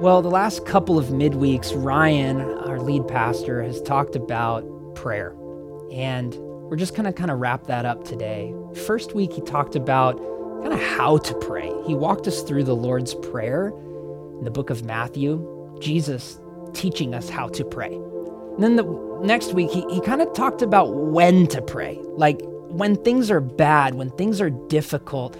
Well, the last couple of midweeks, Ryan, our lead pastor, has talked about prayer. And we're just going to kind of wrap that up today. First week, he talked about kind of how to pray. He walked us through the Lord's Prayer in the book of Matthew, Jesus teaching us how to pray. And then the next week, he, he kind of talked about when to pray. Like when things are bad, when things are difficult,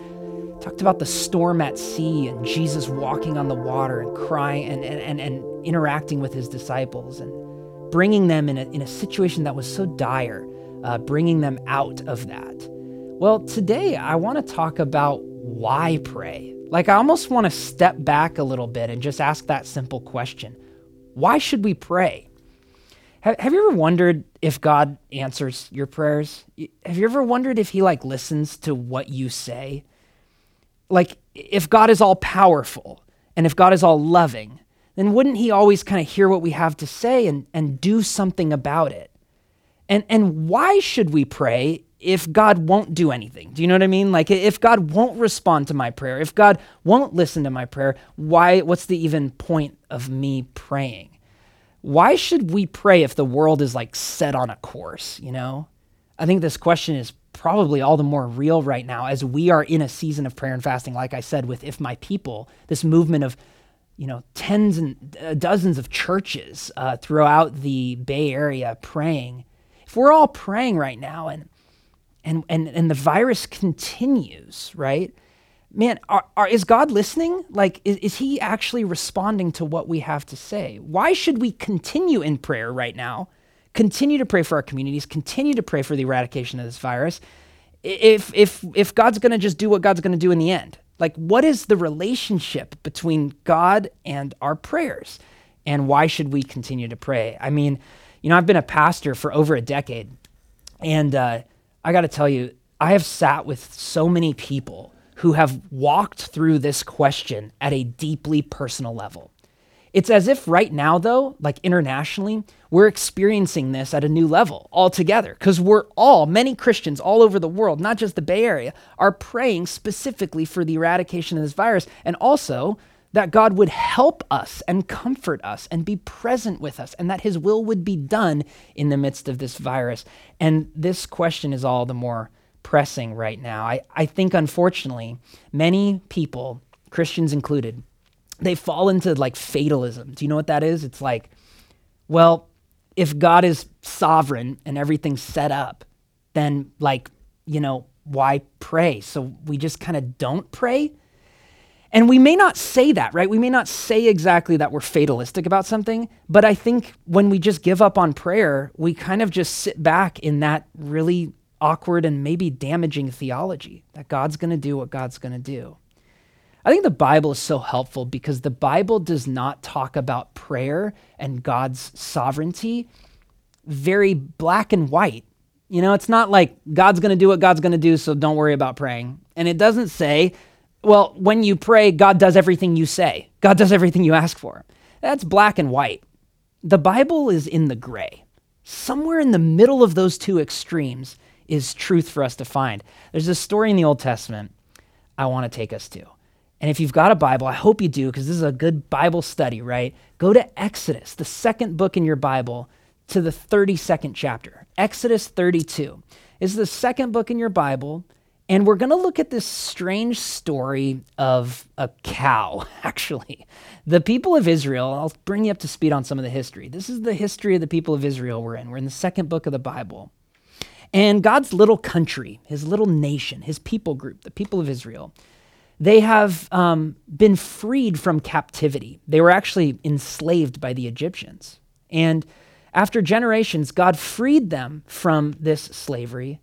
talked about the storm at sea and Jesus walking on the water and crying and, and, and, interacting with his disciples and bringing them in a, in a situation that was so dire, uh, bringing them out of that. Well, today I want to talk about why pray. Like, I almost want to step back a little bit and just ask that simple question Why should we pray? Have, have you ever wondered if God answers your prayers? Have you ever wondered if He like listens to what you say? Like if God is all powerful and if God is all loving, then wouldn't he always kind of hear what we have to say and, and do something about it? And and why should we pray if God won't do anything? Do you know what I mean? Like if God won't respond to my prayer, if God won't listen to my prayer, why what's the even point of me praying? Why should we pray if the world is like set on a course, you know? I think this question is probably all the more real right now as we are in a season of prayer and fasting, like I said, with If My People, this movement of you know tens and uh, dozens of churches uh, throughout the Bay Area praying. If we're all praying right now and and and and the virus continues, right? Man, are, are, is God listening? Like, is, is He actually responding to what we have to say? Why should we continue in prayer right now continue to pray for our communities, continue to pray for the eradication of this virus. If if if God's going to just do what God's going to do in the end. Like what is the relationship between God and our prayers? And why should we continue to pray? I mean, you know, I've been a pastor for over a decade. And uh, I got to tell you, I have sat with so many people who have walked through this question at a deeply personal level. It's as if right now, though, like internationally, we're experiencing this at a new level altogether because we're all, many Christians all over the world, not just the Bay Area, are praying specifically for the eradication of this virus and also that God would help us and comfort us and be present with us and that his will would be done in the midst of this virus. And this question is all the more pressing right now. I, I think, unfortunately, many people, Christians included, they fall into like fatalism. Do you know what that is? It's like, well, if God is sovereign and everything's set up, then like, you know, why pray? So we just kind of don't pray. And we may not say that, right? We may not say exactly that we're fatalistic about something, but I think when we just give up on prayer, we kind of just sit back in that really awkward and maybe damaging theology that God's going to do what God's going to do. I think the Bible is so helpful because the Bible does not talk about prayer and God's sovereignty very black and white. You know, it's not like God's going to do what God's going to do, so don't worry about praying. And it doesn't say, well, when you pray, God does everything you say, God does everything you ask for. That's black and white. The Bible is in the gray. Somewhere in the middle of those two extremes is truth for us to find. There's a story in the Old Testament I want to take us to. And if you've got a Bible, I hope you do, because this is a good Bible study, right? Go to Exodus, the second book in your Bible, to the 32nd chapter. Exodus 32 is the second book in your Bible. And we're going to look at this strange story of a cow, actually. The people of Israel, I'll bring you up to speed on some of the history. This is the history of the people of Israel we're in. We're in the second book of the Bible. And God's little country, his little nation, his people group, the people of Israel, they have um, been freed from captivity. They were actually enslaved by the Egyptians. And after generations, God freed them from this slavery,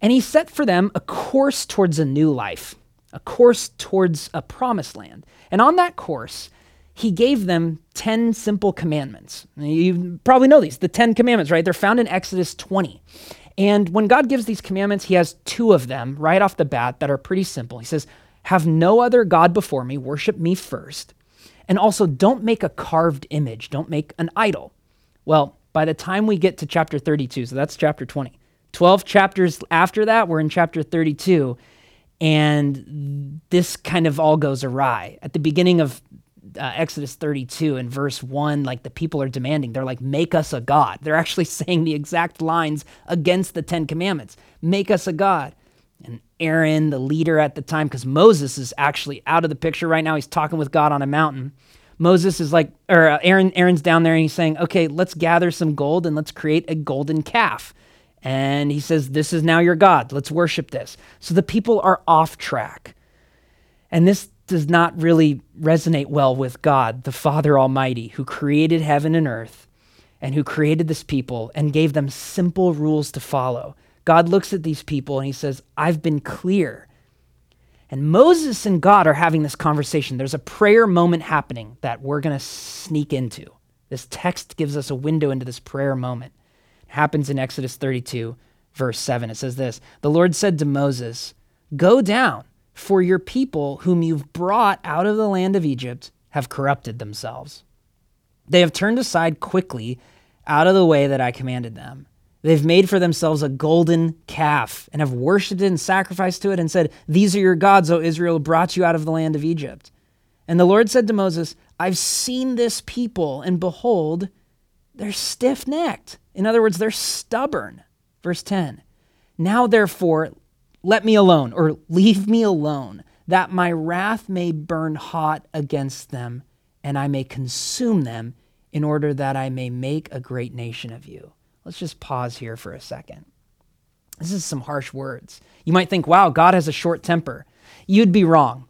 and He set for them a course towards a new life, a course towards a promised land. And on that course, He gave them 10 simple commandments. You probably know these, the 10 commandments, right? They're found in Exodus 20. And when God gives these commandments, He has two of them right off the bat that are pretty simple. He says, have no other God before me, worship me first. And also, don't make a carved image, don't make an idol. Well, by the time we get to chapter 32, so that's chapter 20, 12 chapters after that, we're in chapter 32. And this kind of all goes awry. At the beginning of uh, Exodus 32 in verse 1, like the people are demanding, they're like, make us a God. They're actually saying the exact lines against the Ten Commandments make us a God. And Aaron, the leader at the time, because Moses is actually out of the picture right now, he's talking with God on a mountain. Moses is like, or uh, Aaron, Aaron's down there and he's saying, okay, let's gather some gold and let's create a golden calf. And he says, This is now your God. Let's worship this. So the people are off track. And this does not really resonate well with God, the Father Almighty, who created heaven and earth and who created this people and gave them simple rules to follow. God looks at these people and he says, I've been clear. And Moses and God are having this conversation. There's a prayer moment happening that we're going to sneak into. This text gives us a window into this prayer moment. It happens in Exodus 32, verse 7. It says this The Lord said to Moses, Go down for your people, whom you've brought out of the land of Egypt, have corrupted themselves. They have turned aside quickly out of the way that I commanded them. They've made for themselves a golden calf and have worshipped it and sacrificed to it and said, These are your gods, O Israel, brought you out of the land of Egypt. And the Lord said to Moses, I've seen this people, and behold, they're stiff necked. In other words, they're stubborn. Verse 10 Now therefore, let me alone, or leave me alone, that my wrath may burn hot against them, and I may consume them, in order that I may make a great nation of you. Let's just pause here for a second. This is some harsh words. You might think, wow, God has a short temper. You'd be wrong.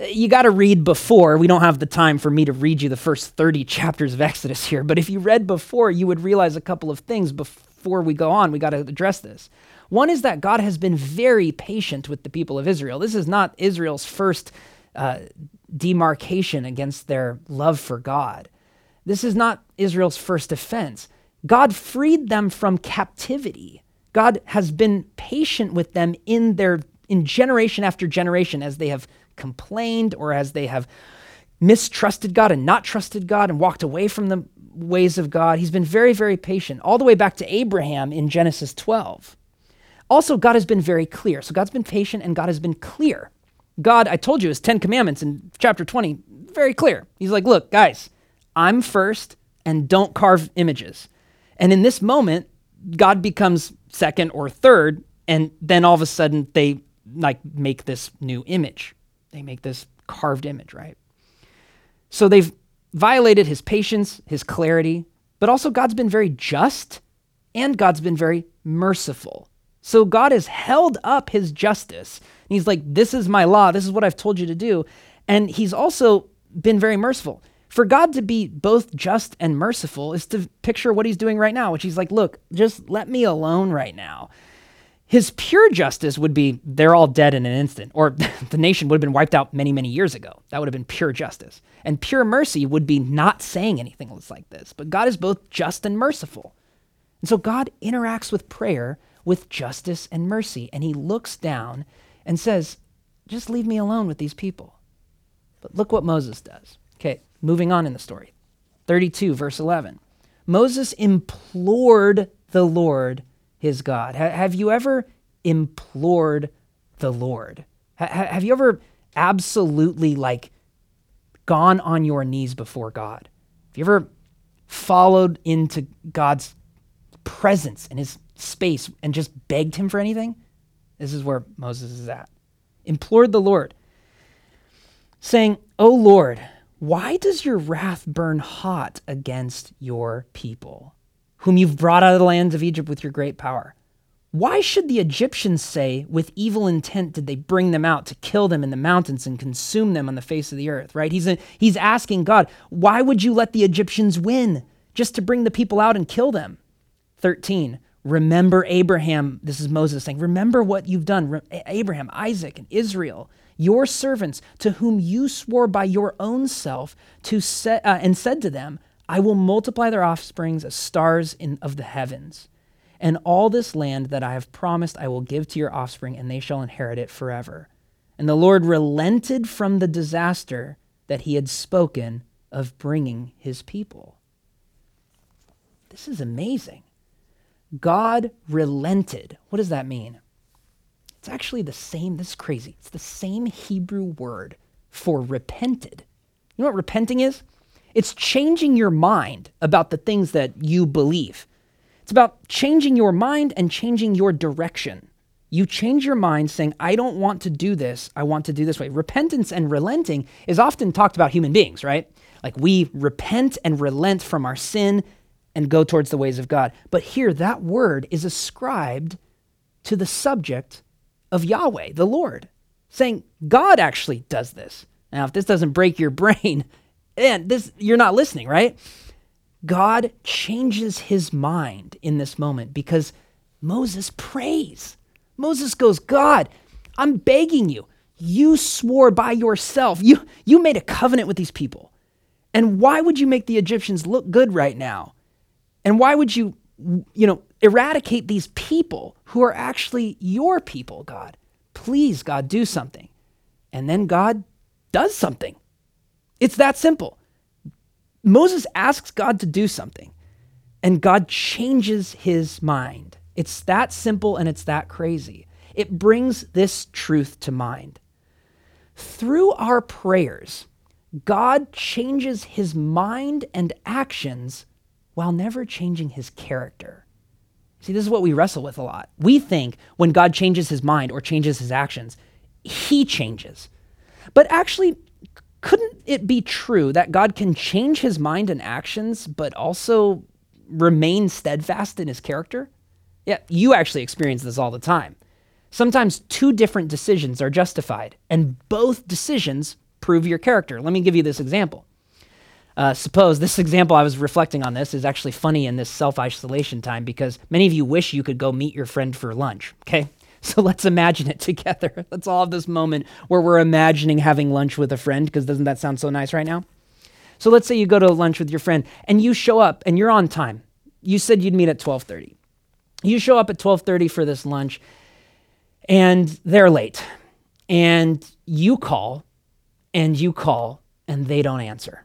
You got to read before. We don't have the time for me to read you the first 30 chapters of Exodus here, but if you read before, you would realize a couple of things before we go on. We got to address this. One is that God has been very patient with the people of Israel. This is not Israel's first uh, demarcation against their love for God. This is not Israel's first offense. God freed them from captivity. God has been patient with them in their in generation after generation as they have complained or as they have mistrusted God and not trusted God and walked away from the ways of God. He's been very, very patient, all the way back to Abraham in Genesis 12. Also, God has been very clear. So God's been patient and God has been clear. God, I told you, his 10 commandments in chapter 20, very clear. He's like, look, guys, I'm first and don't carve images. And in this moment, God becomes second or third, and then all of a sudden they like make this new image. They make this carved image, right? So they've violated his patience, his clarity, but also God's been very just and God's been very merciful. So God has held up his justice. He's like, This is my law. This is what I've told you to do. And he's also been very merciful. For God to be both just and merciful is to picture what he's doing right now, which he's like, Look, just let me alone right now. His pure justice would be they're all dead in an instant, or the nation would have been wiped out many, many years ago. That would have been pure justice. And pure mercy would be not saying anything like this. But God is both just and merciful. And so God interacts with prayer with justice and mercy. And he looks down and says, Just leave me alone with these people. But look what Moses does. Okay, moving on in the story. 32, verse 11. Moses implored the Lord his God. Ha- have you ever implored the Lord? Ha- have you ever absolutely like gone on your knees before God? Have you ever followed into God's presence and his space and just begged him for anything? This is where Moses is at. Implored the Lord, saying, O Lord, why does your wrath burn hot against your people, whom you've brought out of the lands of Egypt with your great power? Why should the Egyptians say, with evil intent did they bring them out to kill them in the mountains and consume them on the face of the earth? Right? He's, a, he's asking God, why would you let the Egyptians win just to bring the people out and kill them? 13. Remember Abraham. This is Moses saying, Remember what you've done, Re- Abraham, Isaac, and Israel, your servants, to whom you swore by your own self to set, uh, and said to them, I will multiply their offsprings as stars in, of the heavens. And all this land that I have promised I will give to your offspring, and they shall inherit it forever. And the Lord relented from the disaster that he had spoken of bringing his people. This is amazing. God relented. What does that mean? It's actually the same, this is crazy. It's the same Hebrew word for repented. You know what repenting is? It's changing your mind about the things that you believe. It's about changing your mind and changing your direction. You change your mind saying, I don't want to do this. I want to do this way. Repentance and relenting is often talked about human beings, right? Like we repent and relent from our sin and go towards the ways of God. But here, that word is ascribed to the subject of Yahweh, the Lord, saying God actually does this. Now, if this doesn't break your brain, and this you're not listening, right? God changes his mind in this moment because Moses prays. Moses goes, God, I'm begging you. You swore by yourself. You, you made a covenant with these people. And why would you make the Egyptians look good right now? And why would you, you know, eradicate these people who are actually your people, God? Please, God, do something. And then God does something. It's that simple. Moses asks God to do something, and God changes his mind. It's that simple and it's that crazy. It brings this truth to mind. Through our prayers, God changes his mind and actions while never changing his character. See, this is what we wrestle with a lot. We think when God changes his mind or changes his actions, he changes. But actually, couldn't it be true that God can change his mind and actions, but also remain steadfast in his character? Yeah, you actually experience this all the time. Sometimes two different decisions are justified, and both decisions prove your character. Let me give you this example. Uh, suppose this example I was reflecting on this is actually funny in this self isolation time because many of you wish you could go meet your friend for lunch. Okay, so let's imagine it together. Let's all have this moment where we're imagining having lunch with a friend, because doesn't that sound so nice right now? So let's say you go to lunch with your friend and you show up and you're on time. You said you'd meet at 12:30. You show up at 12:30 for this lunch and they're late. And you call and you call and they don't answer.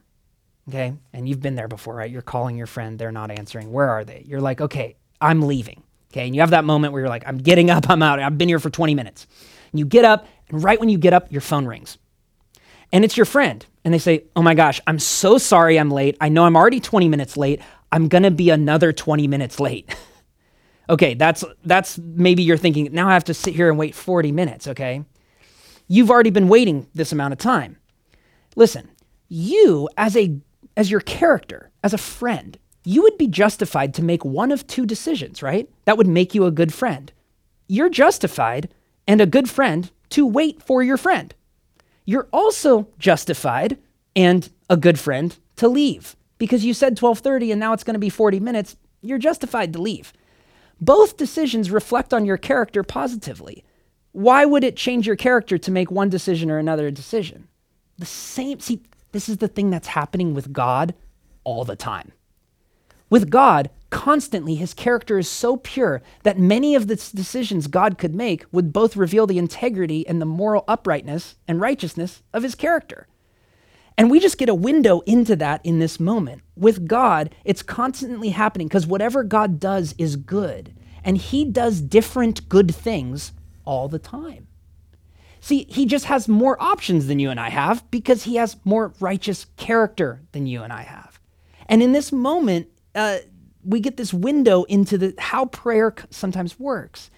Okay? And you've been there before, right? You're calling your friend, they're not answering. Where are they? You're like, "Okay, I'm leaving." Okay. And you have that moment where you're like, I'm getting up, I'm out. I've been here for 20 minutes. And you get up, and right when you get up, your phone rings. And it's your friend. And they say, Oh my gosh, I'm so sorry I'm late. I know I'm already 20 minutes late. I'm going to be another 20 minutes late. okay, that's that's maybe you're thinking, now I have to sit here and wait 40 minutes, okay? You've already been waiting this amount of time. Listen, you as a as your character, as a friend, you would be justified to make one of two decisions, right? That would make you a good friend. You're justified and a good friend to wait for your friend. You're also justified and a good friend to leave because you said 12:30 and now it's going to be 40 minutes. You're justified to leave. Both decisions reflect on your character positively. Why would it change your character to make one decision or another decision? The same, see, this is the thing that's happening with God all the time. With God, constantly his character is so pure that many of the decisions God could make would both reveal the integrity and the moral uprightness and righteousness of his character. And we just get a window into that in this moment. With God, it's constantly happening because whatever God does is good. And he does different good things all the time. See, he just has more options than you and I have because he has more righteous character than you and I have. And in this moment, uh, we get this window into the how prayer sometimes works.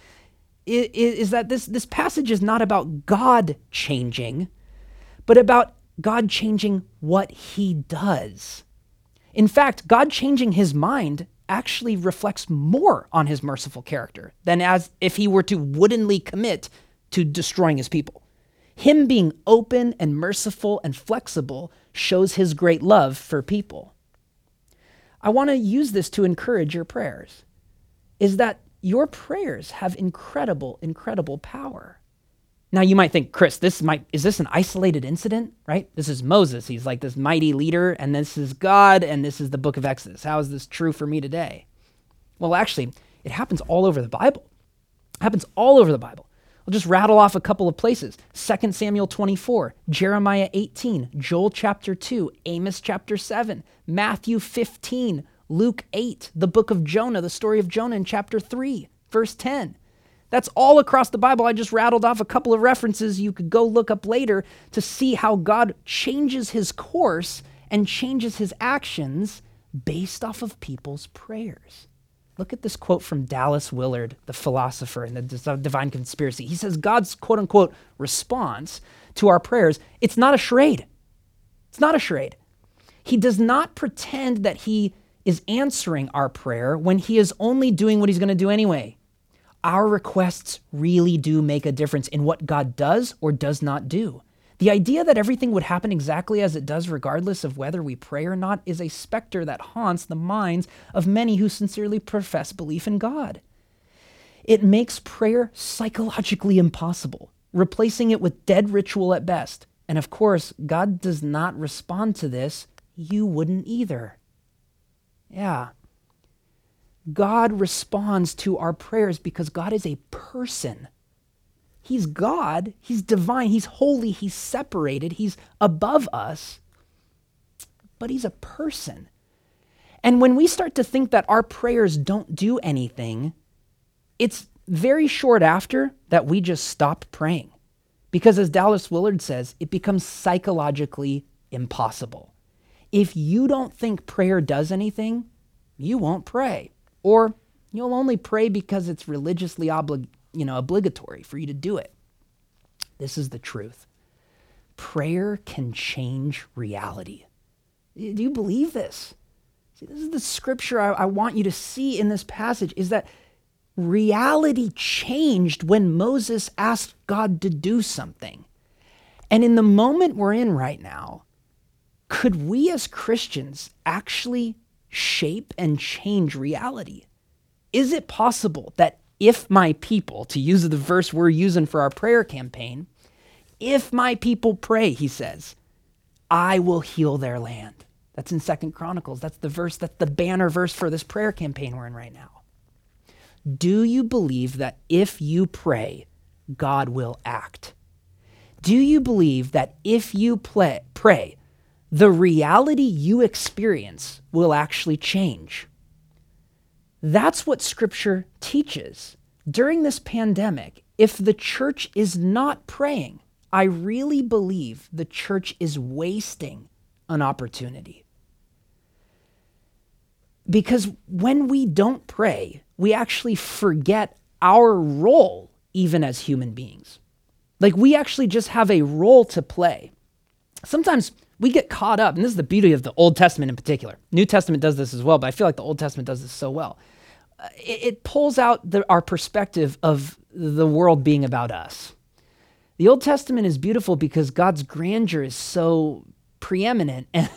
Is, is that this this passage is not about God changing, but about God changing what He does. In fact, God changing His mind actually reflects more on His merciful character than as if He were to woodenly commit to destroying His people. Him being open and merciful and flexible shows His great love for people. I want to use this to encourage your prayers, is that your prayers have incredible, incredible power. Now you might think, Chris, this might is this an isolated incident, right? This is Moses. He's like this mighty leader, and this is God, and this is the book of Exodus. How is this true for me today? Well, actually, it happens all over the Bible. It happens all over the Bible. I'll just rattle off a couple of places 2 Samuel 24, Jeremiah 18, Joel chapter 2, Amos chapter 7, Matthew 15, Luke 8, the book of Jonah, the story of Jonah in chapter 3, verse 10. That's all across the Bible. I just rattled off a couple of references you could go look up later to see how God changes his course and changes his actions based off of people's prayers. Look at this quote from Dallas Willard, the philosopher in the Divine Conspiracy. He says God's quote unquote response to our prayers, it's not a charade. It's not a charade. He does not pretend that he is answering our prayer when he is only doing what he's going to do anyway. Our requests really do make a difference in what God does or does not do. The idea that everything would happen exactly as it does, regardless of whether we pray or not, is a specter that haunts the minds of many who sincerely profess belief in God. It makes prayer psychologically impossible, replacing it with dead ritual at best. And of course, God does not respond to this. You wouldn't either. Yeah. God responds to our prayers because God is a person He's God, He's divine, He's holy, He's separated, He's above us, but He's a person. And when we start to think that our prayers don't do anything, it's very short after that we just stop praying. Because as Dallas Willard says, it becomes psychologically impossible. If you don't think prayer does anything, you won't pray. Or you'll only pray because it's religiously obli- you know, obligatory for you to do it. This is the truth. Prayer can change reality. Do you believe this? See, this is the scripture I, I want you to see in this passage is that reality changed when Moses asked God to do something. And in the moment we're in right now, could we as Christians actually shape and change reality? Is it possible that if my people, to use the verse we're using for our prayer campaign, if my people pray, he says, I will heal their land. That's in Second Chronicles. That's the verse, that's the banner verse for this prayer campaign we're in right now. Do you believe that if you pray, God will act? Do you believe that if you play, pray, the reality you experience will actually change? That's what Scripture teaches. During this pandemic, if the church is not praying, I really believe the church is wasting an opportunity. Because when we don't pray, we actually forget our role, even as human beings. Like we actually just have a role to play. Sometimes we get caught up, and this is the beauty of the Old Testament in particular. New Testament does this as well, but I feel like the Old Testament does this so well. Uh, it, it, pulls out the, our perspective of the world being about us. The Old Testament is beautiful because God's grandeur is so preeminent and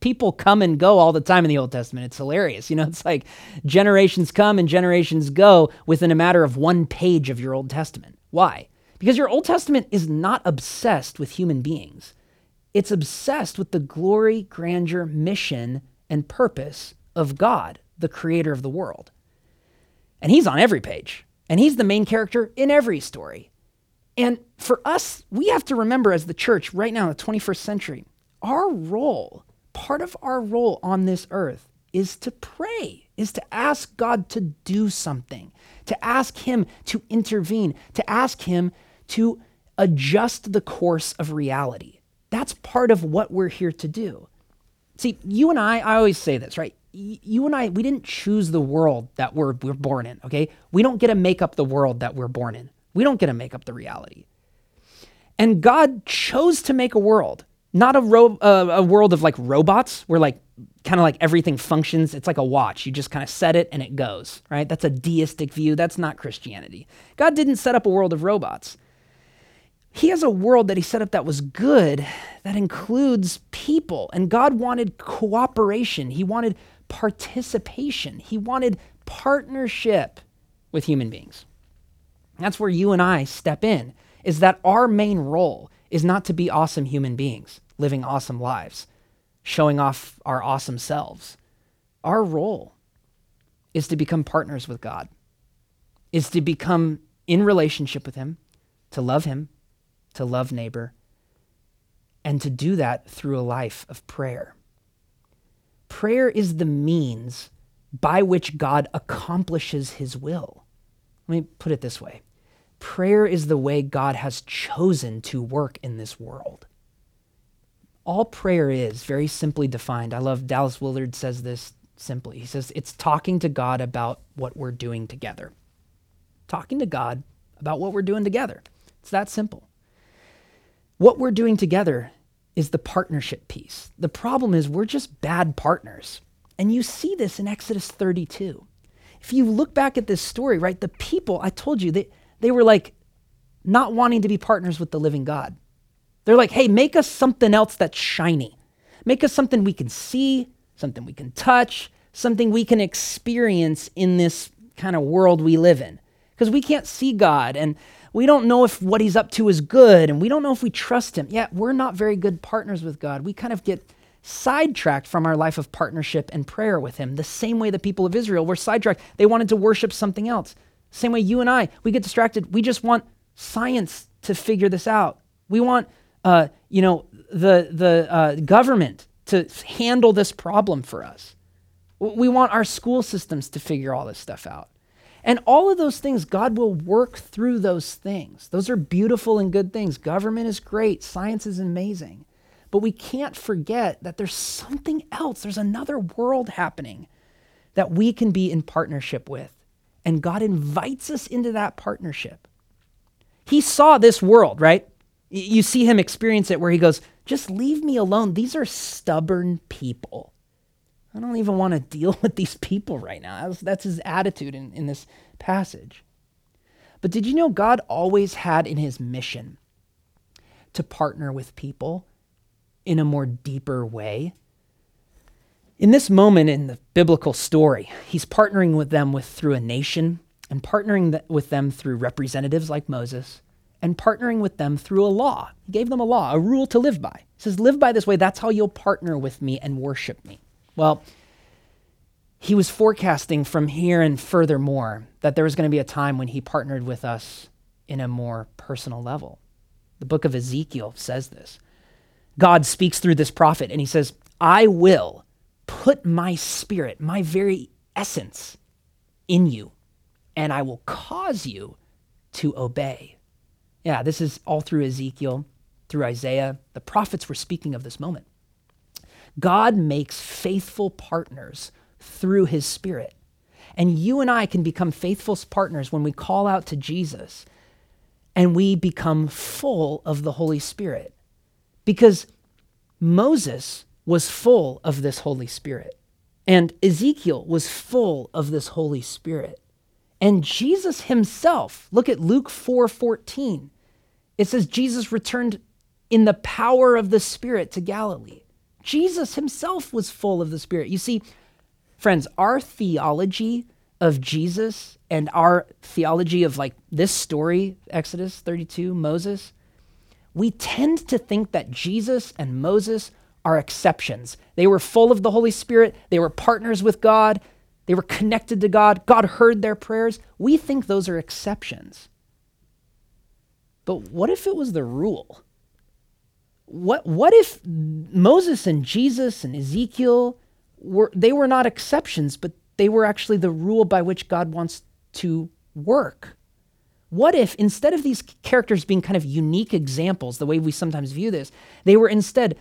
people come and go all the time in the Old Testament. It's hilarious. You know, it's like generations come and generations go within a matter of one page of your Old Testament. Why? Because your Old Testament is not obsessed with human beings. It's obsessed with the glory, grandeur, mission, and purpose of God, the creator of the world. And he's on every page. And he's the main character in every story. And for us, we have to remember as the church right now in the 21st century, our role, part of our role on this earth, is to pray, is to ask God to do something, to ask Him to intervene, to ask Him to adjust the course of reality. That's part of what we're here to do. See, you and I, I always say this, right? You and I, we didn't choose the world that we're, we're born in, okay? We don't get to make up the world that we're born in. We don't get to make up the reality. And God chose to make a world, not a, ro- uh, a world of like robots where like kind of like everything functions. It's like a watch. You just kind of set it and it goes, right? That's a deistic view. That's not Christianity. God didn't set up a world of robots. He has a world that he set up that was good, that includes people. And God wanted cooperation. He wanted participation. He wanted partnership with human beings. That's where you and I step in, is that our main role is not to be awesome human beings living awesome lives, showing off our awesome selves. Our role is to become partners with God, is to become in relationship with Him, to love Him, to love neighbor, and to do that through a life of prayer. Prayer is the means by which God accomplishes His will. Let me put it this way prayer is the way God has chosen to work in this world. All prayer is, very simply defined, I love Dallas Willard says this simply. He says it's talking to God about what we're doing together. Talking to God about what we're doing together. It's that simple. What we're doing together is the partnership piece. The problem is we're just bad partners. And you see this in Exodus 32. If you look back at this story, right, the people, I told you, they, they were like not wanting to be partners with the living God. They're like, hey, make us something else that's shiny. Make us something we can see, something we can touch, something we can experience in this kind of world we live in. Because we can't see God and we don't know if what he's up to is good and we don't know if we trust him. Yeah, we're not very good partners with God. We kind of get sidetracked from our life of partnership and prayer with him, the same way the people of Israel were sidetracked. They wanted to worship something else. Same way you and I, we get distracted. We just want science to figure this out. We want, uh, you know, the the uh, government to handle this problem for us. We want our school systems to figure all this stuff out. And all of those things, God will work through those things. Those are beautiful and good things. Government is great, science is amazing. But we can't forget that there's something else, there's another world happening that we can be in partnership with. And God invites us into that partnership. He saw this world, right? You see him experience it where he goes, Just leave me alone. These are stubborn people. I don't even want to deal with these people right now. That's, his attitude in, in this passage. But did you know God always had in his mission to partner with people in a more deeper way? In this moment in the biblical story, he's partnering with them with through a nation and partnering th- with them through representatives like Moses and partnering with them through a law. He gave them a law, a rule to live by. He says, Live by this way. That's how you'll partner with me and worship me. Well, he was forecasting from here and furthermore that there was going to be a time when he partnered with us in a more personal level. The book of Ezekiel says this. God speaks through this prophet and he says, I will put my spirit, my very essence, in you, and I will cause you to obey. Yeah, this is all through Ezekiel, through Isaiah. The prophets were speaking of this moment. God makes faithful partners through his spirit. And you and I can become faithful partners when we call out to Jesus and we become full of the Holy Spirit. Because Moses was full of this Holy Spirit, and Ezekiel was full of this Holy Spirit. And Jesus himself, look at Luke 4 14. It says Jesus returned in the power of the Spirit to Galilee. Jesus himself was full of the Spirit. You see, friends, our theology of Jesus and our theology of like this story, Exodus 32, Moses, we tend to think that Jesus and Moses are exceptions. They were full of the Holy Spirit, they were partners with God, they were connected to God, God heard their prayers. We think those are exceptions. But what if it was the rule? What what if Moses and Jesus and Ezekiel were they were not exceptions, but they were actually the rule by which God wants to work? What if instead of these characters being kind of unique examples, the way we sometimes view this, they were instead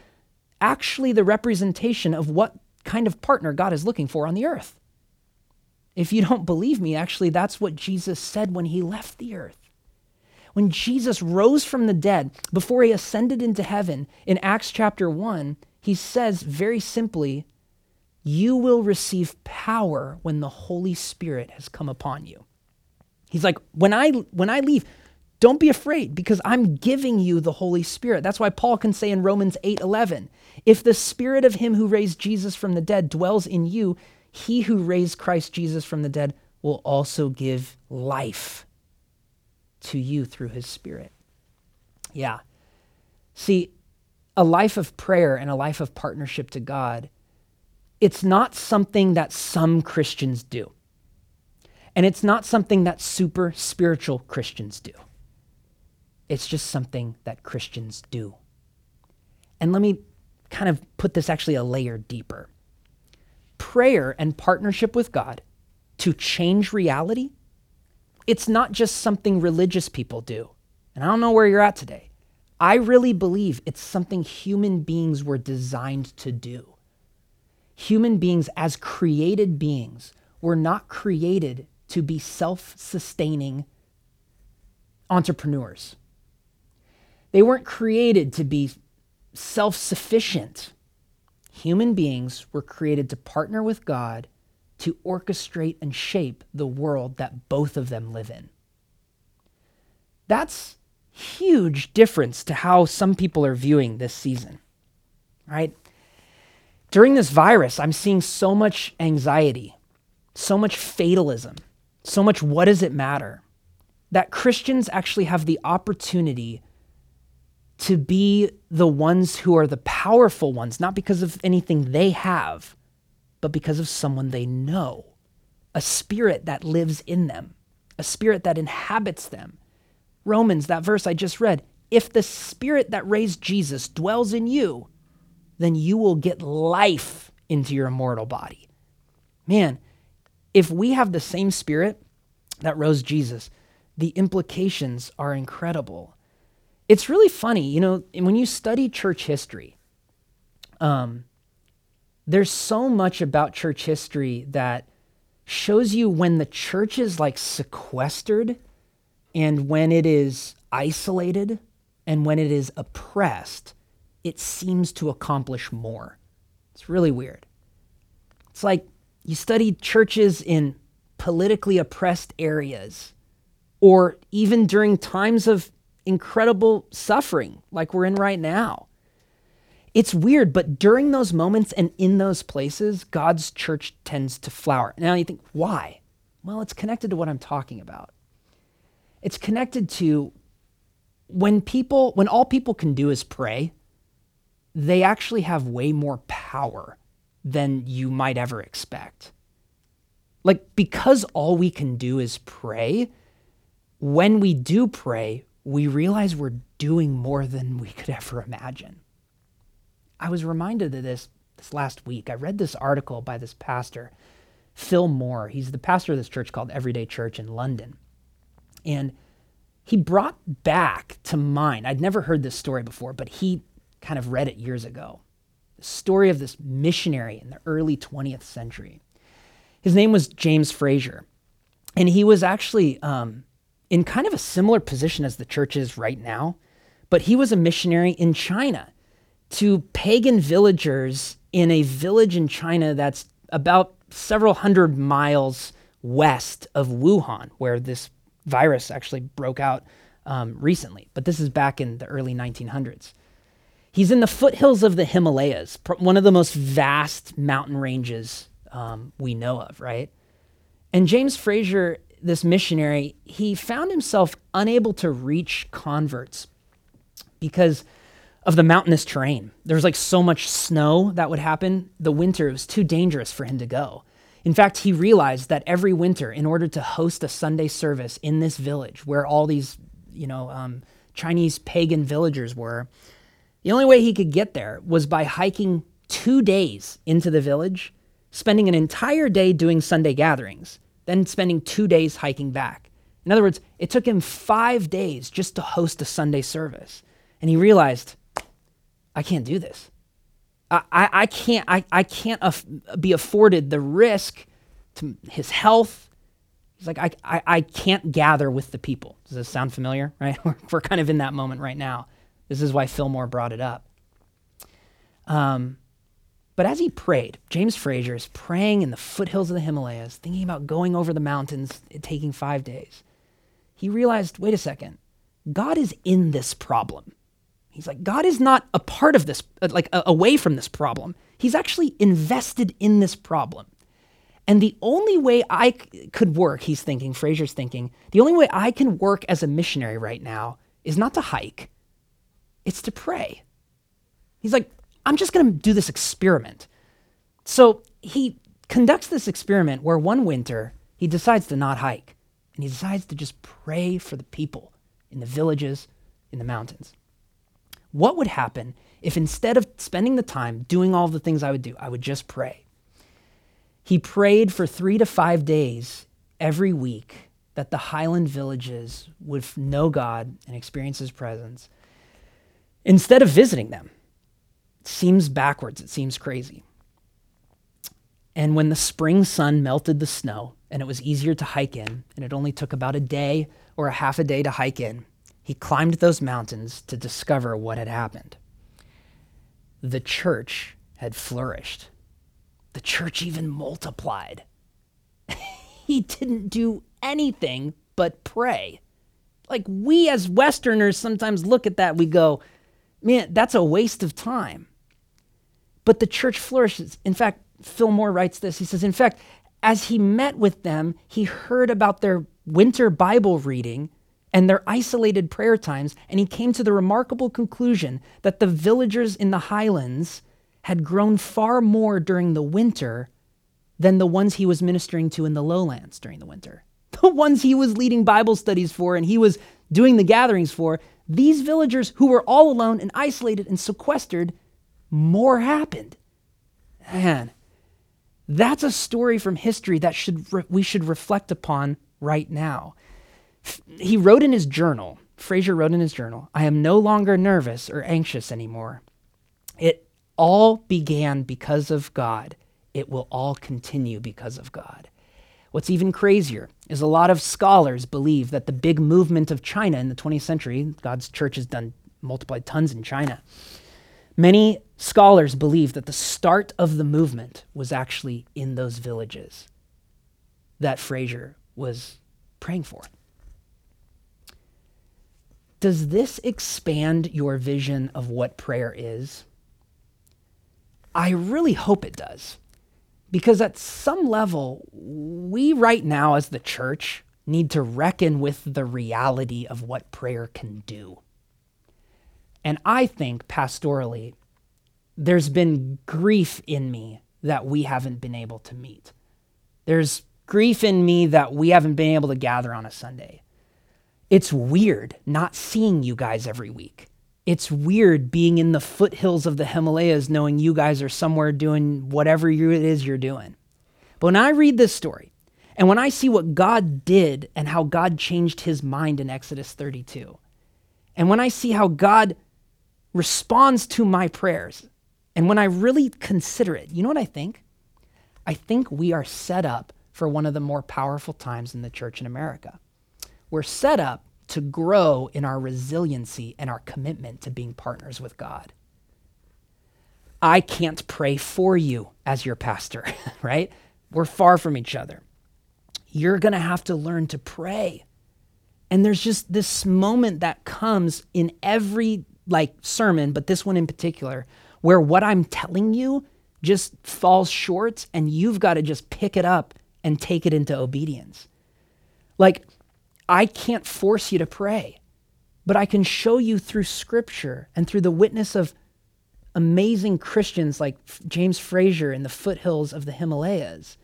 actually the representation of what kind of partner God is looking for on the earth? If you don't believe me, actually, that's what Jesus said when he left the earth when Jesus rose from the dead, before he ascended into heaven in Acts chapter 1, he says very simply, You will receive power when the Holy Spirit has come upon you. He's like, when I when I leave, don't be afraid because I'm giving you the Holy Spirit. That's why Paul can say in Romans 8:11, if the spirit of him who raised Jesus from the dead dwells in you, he who raised Christ Jesus from the dead will also give life to you through his spirit. Yeah. See, a life of prayer and a life of partnership to God, it's not something that some Christians do. And it's not something that super spiritual Christians do. It's just something that Christians do. And let me kind of put this actually a layer deeper. Prayer and partnership with God to change reality it's not just something religious people do. And I don't know where you're at today. I really believe it's something human beings were designed to do. Human beings, as created beings, were not created to be self sustaining entrepreneurs. They weren't created to be self sufficient. Human beings were created to partner with God to orchestrate and shape the world that both of them live in. That's huge difference to how some people are viewing this season. Right? During this virus, I'm seeing so much anxiety, so much fatalism, so much what does it matter? That Christians actually have the opportunity to be the ones who are the powerful ones, not because of anything they have, but because of someone they know, a spirit that lives in them, a spirit that inhabits them. Romans, that verse I just read, if the spirit that raised Jesus dwells in you, then you will get life into your immortal body. Man, if we have the same spirit that rose Jesus, the implications are incredible. It's really funny, you know, when you study church history, um, there's so much about church history that shows you when the church is like sequestered and when it is isolated and when it is oppressed, it seems to accomplish more. It's really weird. It's like you study churches in politically oppressed areas or even during times of incredible suffering like we're in right now. It's weird, but during those moments and in those places, God's church tends to flower. Now you think, why? Well, it's connected to what I'm talking about. It's connected to when people, when all people can do is pray, they actually have way more power than you might ever expect. Like, because all we can do is pray, when we do pray, we realize we're doing more than we could ever imagine. I was reminded of this this last week. I read this article by this pastor, Phil Moore. He's the pastor of this church called Everyday Church in London. And he brought back to mind, I'd never heard this story before, but he kind of read it years ago. The story of this missionary in the early 20th century. His name was James Fraser. And he was actually um, in kind of a similar position as the church is right now, but he was a missionary in China to pagan villagers in a village in China that's about several hundred miles west of Wuhan, where this virus actually broke out um, recently. But this is back in the early 1900s. He's in the foothills of the Himalayas, one of the most vast mountain ranges um, we know of, right? And James Fraser, this missionary, he found himself unable to reach converts because of the mountainous terrain. There was like so much snow that would happen. The winter, it was too dangerous for him to go. In fact, he realized that every winter, in order to host a Sunday service in this village where all these, you know, um, Chinese pagan villagers were, the only way he could get there was by hiking two days into the village, spending an entire day doing Sunday gatherings, then spending two days hiking back. In other words, it took him five days just to host a Sunday service. And he realized, I can't do this. I, I, I can't, I, I can't af- be afforded the risk to his health. He's like, I, I, I can't gather with the people. Does this sound familiar? Right? We're, kind of in that moment right now. This is why Phil Moore brought it up. Um, but as he prayed, James Fraser is praying in the foothills of the Himalayas, thinking about going over the mountains, taking five days. He realized wait a second, God is in this problem. He's like, God is not a part of this, uh, like away from this problem. He's actually invested in this problem. And the only way I c- could work, he's thinking, Fraser's thinking, the only way I can work as a missionary right now is not to hike, it's to pray. He's like, I'm just going to do this experiment. So he conducts this experiment where one winter he decides to not hike and he decides to just pray for the people in the villages, in the mountains. What would happen if instead of spending the time doing all the things I would do, I would just pray? He prayed for three to five days every week that the highland villages would know God and experience his presence instead of visiting them. It seems backwards, it seems crazy. And when the spring sun melted the snow and it was easier to hike in, and it only took about a day or a half a day to hike in, he climbed those mountains to discover what had happened. The church had flourished. The church even multiplied. he didn't do anything but pray. Like we as Westerners sometimes look at that, we go, man, that's a waste of time. But the church flourishes. In fact, Phil Moore writes this. He says, in fact, as he met with them, he heard about their winter Bible reading and their isolated prayer times, and he came to the remarkable conclusion that the villagers in the highlands had grown far more during the winter than the ones he was ministering to in the lowlands during the winter. The ones he was leading Bible studies for and he was doing the gatherings for, these villagers who were all alone and isolated and sequestered, more happened. Man, that's a story from history that should re- we should reflect upon right now. He wrote in his journal, Fraser wrote in his journal, I am no longer nervous or anxious anymore. It all began because of God. It will all continue because of God. What's even crazier is a lot of scholars believe that the big movement of China in the 20th century, God's church has done multiplied tons in China. Many scholars believe that the start of the movement was actually in those villages that Fraser was praying for. Does this expand your vision of what prayer is? I really hope it does. Because at some level, we right now as the church need to reckon with the reality of what prayer can do. And I think pastorally, there's been grief in me that we haven't been able to meet. There's grief in me that we haven't been able to gather on a Sunday. It's weird not seeing you guys every week. It's weird being in the foothills of the Himalayas knowing you guys are somewhere doing whatever it is you're doing. But when I read this story and when I see what God did and how God changed his mind in Exodus 32, and when I see how God responds to my prayers, and when I really consider it, you know what I think? I think we are set up for one of the more powerful times in the church in America. We're set up to grow in our resiliency and our commitment to being partners with God. I can't pray for you as your pastor, right? We're far from each other. You're going to have to learn to pray. And there's just this moment that comes in every like sermon, but this one in particular, where what I'm telling you just falls short and you've got to just pick it up and take it into obedience. Like I can't force you to pray, but I can show you through scripture and through the witness of amazing Christians like James Fraser in the foothills of the Himalayas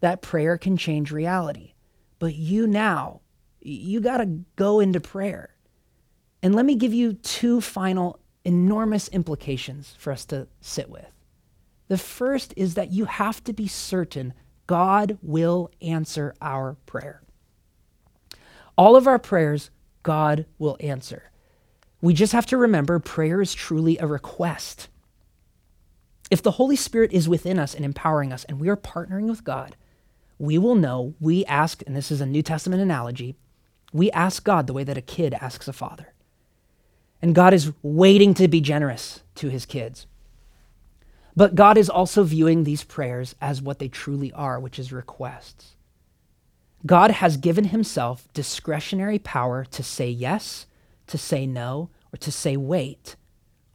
that prayer can change reality. But you now, you got to go into prayer. And let me give you two final enormous implications for us to sit with. The first is that you have to be certain God will answer our prayer. All of our prayers, God will answer. We just have to remember prayer is truly a request. If the Holy Spirit is within us and empowering us, and we are partnering with God, we will know we ask, and this is a New Testament analogy, we ask God the way that a kid asks a father. And God is waiting to be generous to his kids. But God is also viewing these prayers as what they truly are, which is requests. God has given himself discretionary power to say yes, to say no, or to say wait.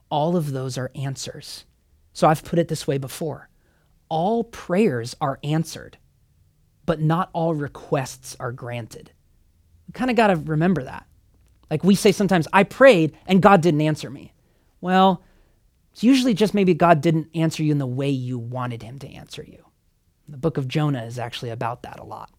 All of those are answers. So I've put it this way before all prayers are answered, but not all requests are granted. You kind of got to remember that. Like we say sometimes, I prayed and God didn't answer me. Well, it's usually just maybe God didn't answer you in the way you wanted him to answer you. The book of Jonah is actually about that a lot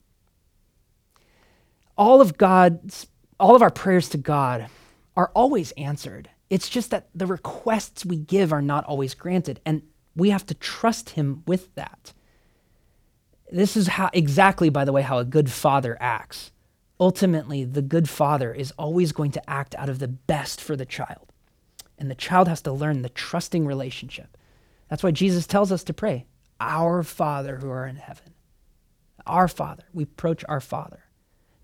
all of God's, all of our prayers to God are always answered. It's just that the requests we give are not always granted, and we have to trust Him with that. This is how exactly, by the way, how a good father acts. ultimately, the good father is always going to act out of the best for the child. And the child has to learn the trusting relationship. That's why Jesus tells us to pray, Our Father who are in heaven. Our Father. We approach our Father.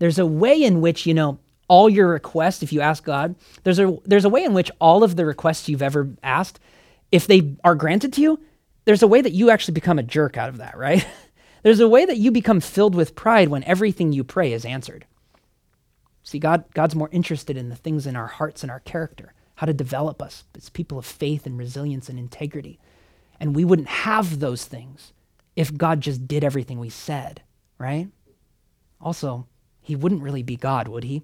There's a way in which, you know, all your requests, if you ask God, there's a, there's a way in which all of the requests you've ever asked, if they are granted to you, there's a way that you actually become a jerk out of that, right? there's a way that you become filled with pride when everything you pray is answered. See, God, God's more interested in the things in our hearts and our character, how to develop us as people of faith and resilience and integrity. And we wouldn't have those things if God just did everything we said, right? Also, he wouldn't really be God, would he?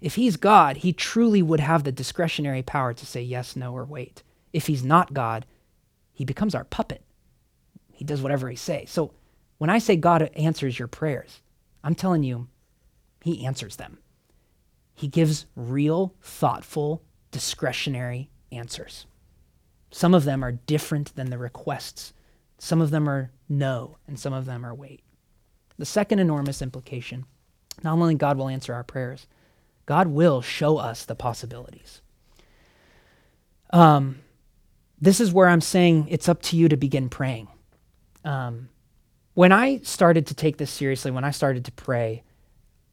If he's God, he truly would have the discretionary power to say yes, no, or wait. If he's not God, he becomes our puppet. He does whatever he says. So when I say God answers your prayers, I'm telling you, he answers them. He gives real, thoughtful, discretionary answers. Some of them are different than the requests. Some of them are no, and some of them are wait. The second enormous implication not only God will answer our prayers, God will show us the possibilities. Um, this is where I'm saying it's up to you to begin praying. Um, when I started to take this seriously, when I started to pray,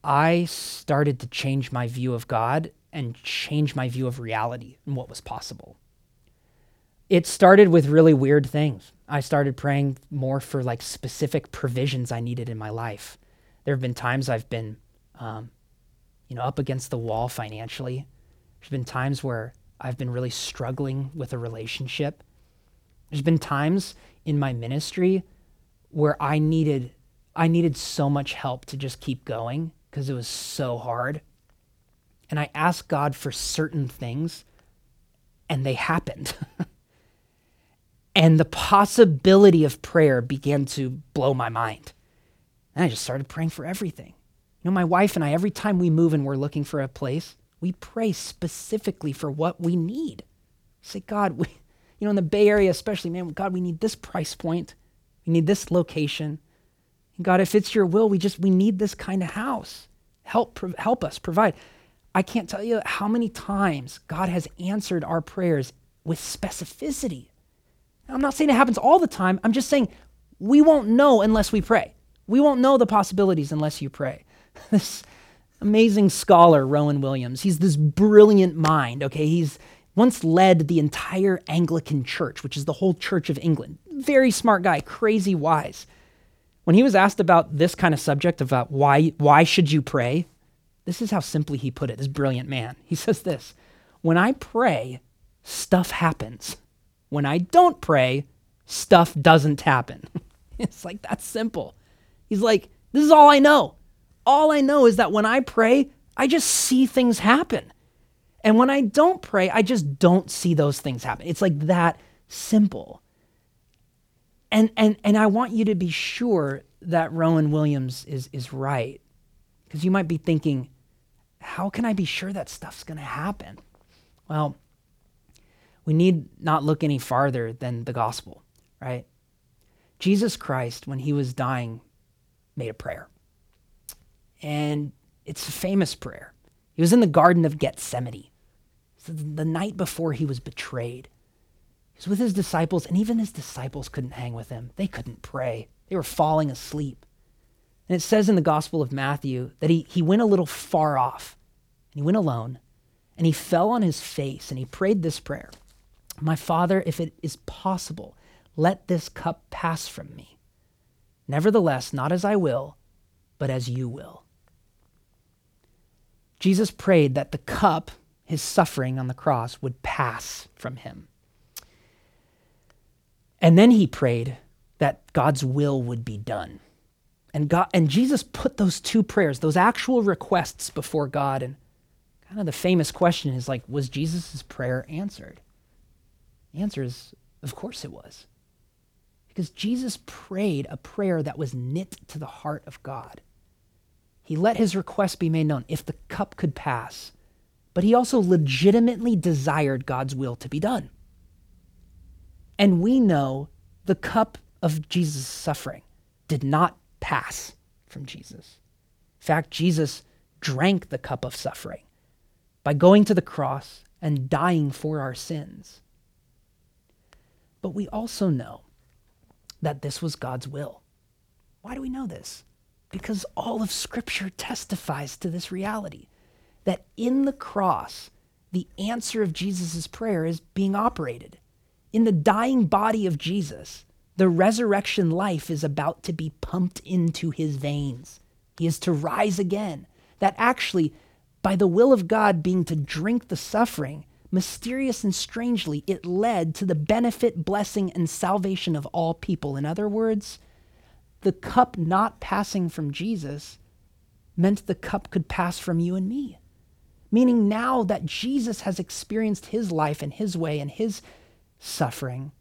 I started to change my view of God and change my view of reality and what was possible. It started with really weird things. I started praying more for like specific provisions I needed in my life. There have been times I've been um, you know, up against the wall financially. There's been times where I've been really struggling with a relationship. There's been times in my ministry where I needed I needed so much help to just keep going because it was so hard. And I asked God for certain things and they happened. and the possibility of prayer began to blow my mind. And I just started praying for everything. You know, my wife and I, every time we move and we're looking for a place, we pray specifically for what we need. Say, God, we, you know, in the Bay Area especially, man, God, we need this price point. We need this location. And God, if it's your will, we just, we need this kind of house. Help, help us provide. I can't tell you how many times God has answered our prayers with specificity. I'm not saying it happens all the time. I'm just saying we won't know unless we pray. We won't know the possibilities unless you pray. this amazing scholar, Rowan Williams. He's this brilliant mind, okay? He's once led the entire Anglican church, which is the whole Church of England. Very smart guy, crazy wise. When he was asked about this kind of subject about why why should you pray, this is how simply he put it. This brilliant man. He says this, "When I pray, stuff happens. When I don't pray, stuff doesn't happen." it's like that's simple. He's like, "This is all I know. All I know is that when I pray, I just see things happen. And when I don't pray, I just don't see those things happen. It's like that simple. And and and I want you to be sure that Rowan Williams is is right. Because you might be thinking, how can I be sure that stuff's going to happen? Well, we need not look any farther than the gospel, right? Jesus Christ, when he was dying, made a prayer. And it's a famous prayer. He was in the Garden of Gethsemane. the night before he was betrayed. He was with his disciples, and even his disciples couldn't hang with him. They couldn't pray, they were falling asleep. And it says in the Gospel of Matthew that he, he went a little far off, and he went alone, and he fell on his face, and he prayed this prayer My Father, if it is possible, let this cup pass from me. Nevertheless, not as I will, but as you will. Jesus prayed that the cup, his suffering on the cross, would pass from him. And then he prayed that God's will would be done. And God and Jesus put those two prayers, those actual requests before God and kind of the famous question is like was Jesus' prayer answered? The answer is of course it was. Because Jesus prayed a prayer that was knit to the heart of God. He let his request be made known if the cup could pass, but he also legitimately desired God's will to be done. And we know the cup of Jesus' suffering did not pass from Jesus. In fact, Jesus drank the cup of suffering by going to the cross and dying for our sins. But we also know that this was God's will. Why do we know this? Because all of Scripture testifies to this reality that in the cross, the answer of Jesus' prayer is being operated. In the dying body of Jesus, the resurrection life is about to be pumped into his veins. He is to rise again. That actually, by the will of God being to drink the suffering, mysterious and strangely, it led to the benefit, blessing, and salvation of all people. In other words, the cup not passing from Jesus meant the cup could pass from you and me. Meaning, now that Jesus has experienced his life and his way and his suffering,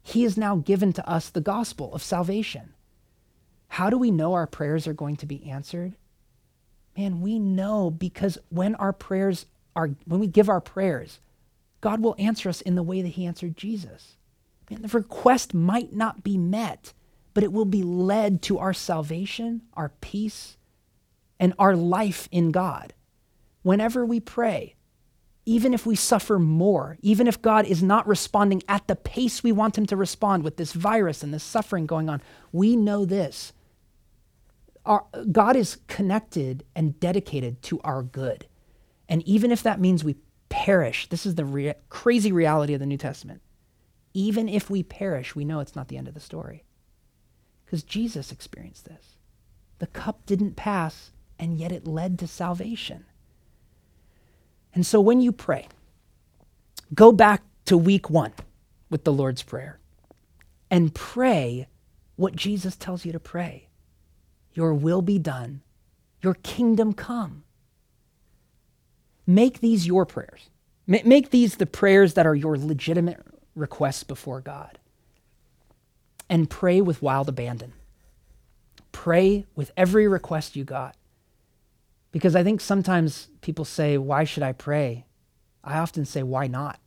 he has now given to us the gospel of salvation. How do we know our prayers are going to be answered? Man, we know because when our prayers are, when we give our prayers, God will answer us in the way that he answered Jesus. Man, the request might not be met, but it will be led to our salvation, our peace, and our life in God. Whenever we pray, even if we suffer more, even if God is not responding at the pace we want him to respond with this virus and this suffering going on, we know this. Our, God is connected and dedicated to our good. And even if that means we perish, this is the rea- crazy reality of the New Testament. Even if we perish, we know it's not the end of the story. Because Jesus experienced this. The cup didn't pass, and yet it led to salvation. And so when you pray, go back to week one with the Lord's Prayer and pray what Jesus tells you to pray. Your will be done, your kingdom come. Make these your prayers. Make these the prayers that are your legitimate requests before God. And pray with wild abandon. Pray with every request you got. Because I think sometimes people say, Why should I pray? I often say, Why not?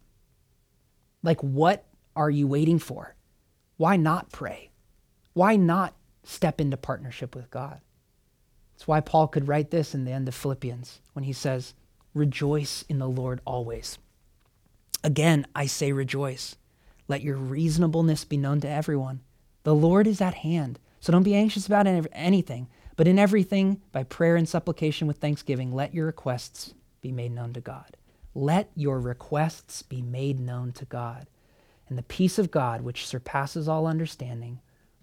Like, what are you waiting for? Why not pray? Why not step into partnership with God? That's why Paul could write this in the end of Philippians when he says, Rejoice in the Lord always. Again, I say rejoice. Let your reasonableness be known to everyone. The Lord is at hand, so don't be anxious about anything, but in everything, by prayer and supplication with thanksgiving, let your requests be made known to God. Let your requests be made known to God. And the peace of God, which surpasses all understanding,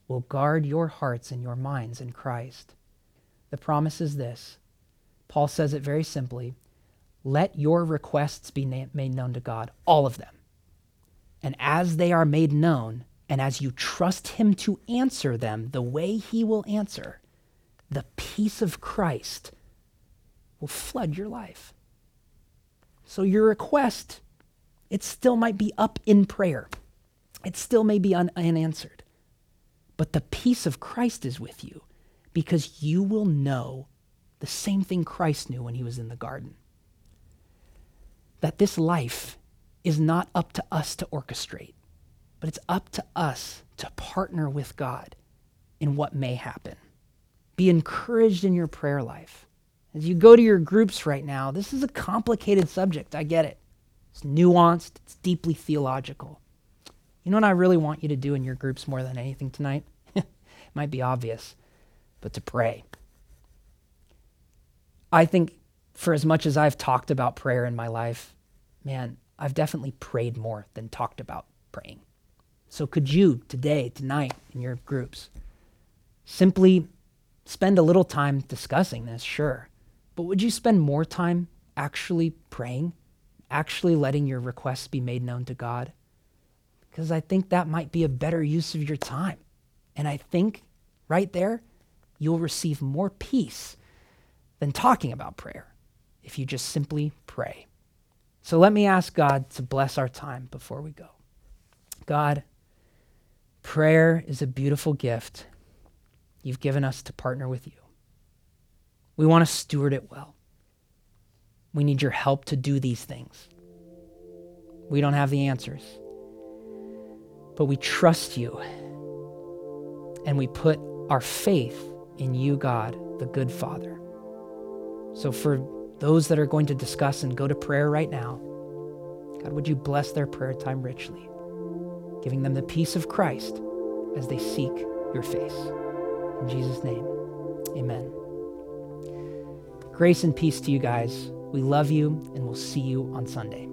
will guard your hearts and your minds in Christ. The promise is this Paul says it very simply let your requests be na- made known to God, all of them. And as they are made known, and as you trust Him to answer them the way He will answer, the peace of Christ will flood your life. So your request, it still might be up in prayer. It still may be un- unanswered. But the peace of Christ is with you because you will know the same thing Christ knew when he was in the garden that this life is not up to us to orchestrate, but it's up to us to partner with God in what may happen. Be encouraged in your prayer life. As you go to your groups right now, this is a complicated subject. I get it. It's nuanced, it's deeply theological. You know what I really want you to do in your groups more than anything tonight? it might be obvious, but to pray. I think for as much as I've talked about prayer in my life, man, I've definitely prayed more than talked about praying. So could you today, tonight, in your groups, simply spend a little time discussing this, sure. But would you spend more time actually praying, actually letting your requests be made known to God? Because I think that might be a better use of your time. And I think right there, you'll receive more peace than talking about prayer if you just simply pray. So let me ask God to bless our time before we go. God, prayer is a beautiful gift you've given us to partner with you. We want to steward it well. We need your help to do these things. We don't have the answers, but we trust you and we put our faith in you, God, the good Father. So, for those that are going to discuss and go to prayer right now, God, would you bless their prayer time richly, giving them the peace of Christ as they seek your face. In Jesus' name, amen. Grace and peace to you guys. We love you, and we'll see you on Sunday.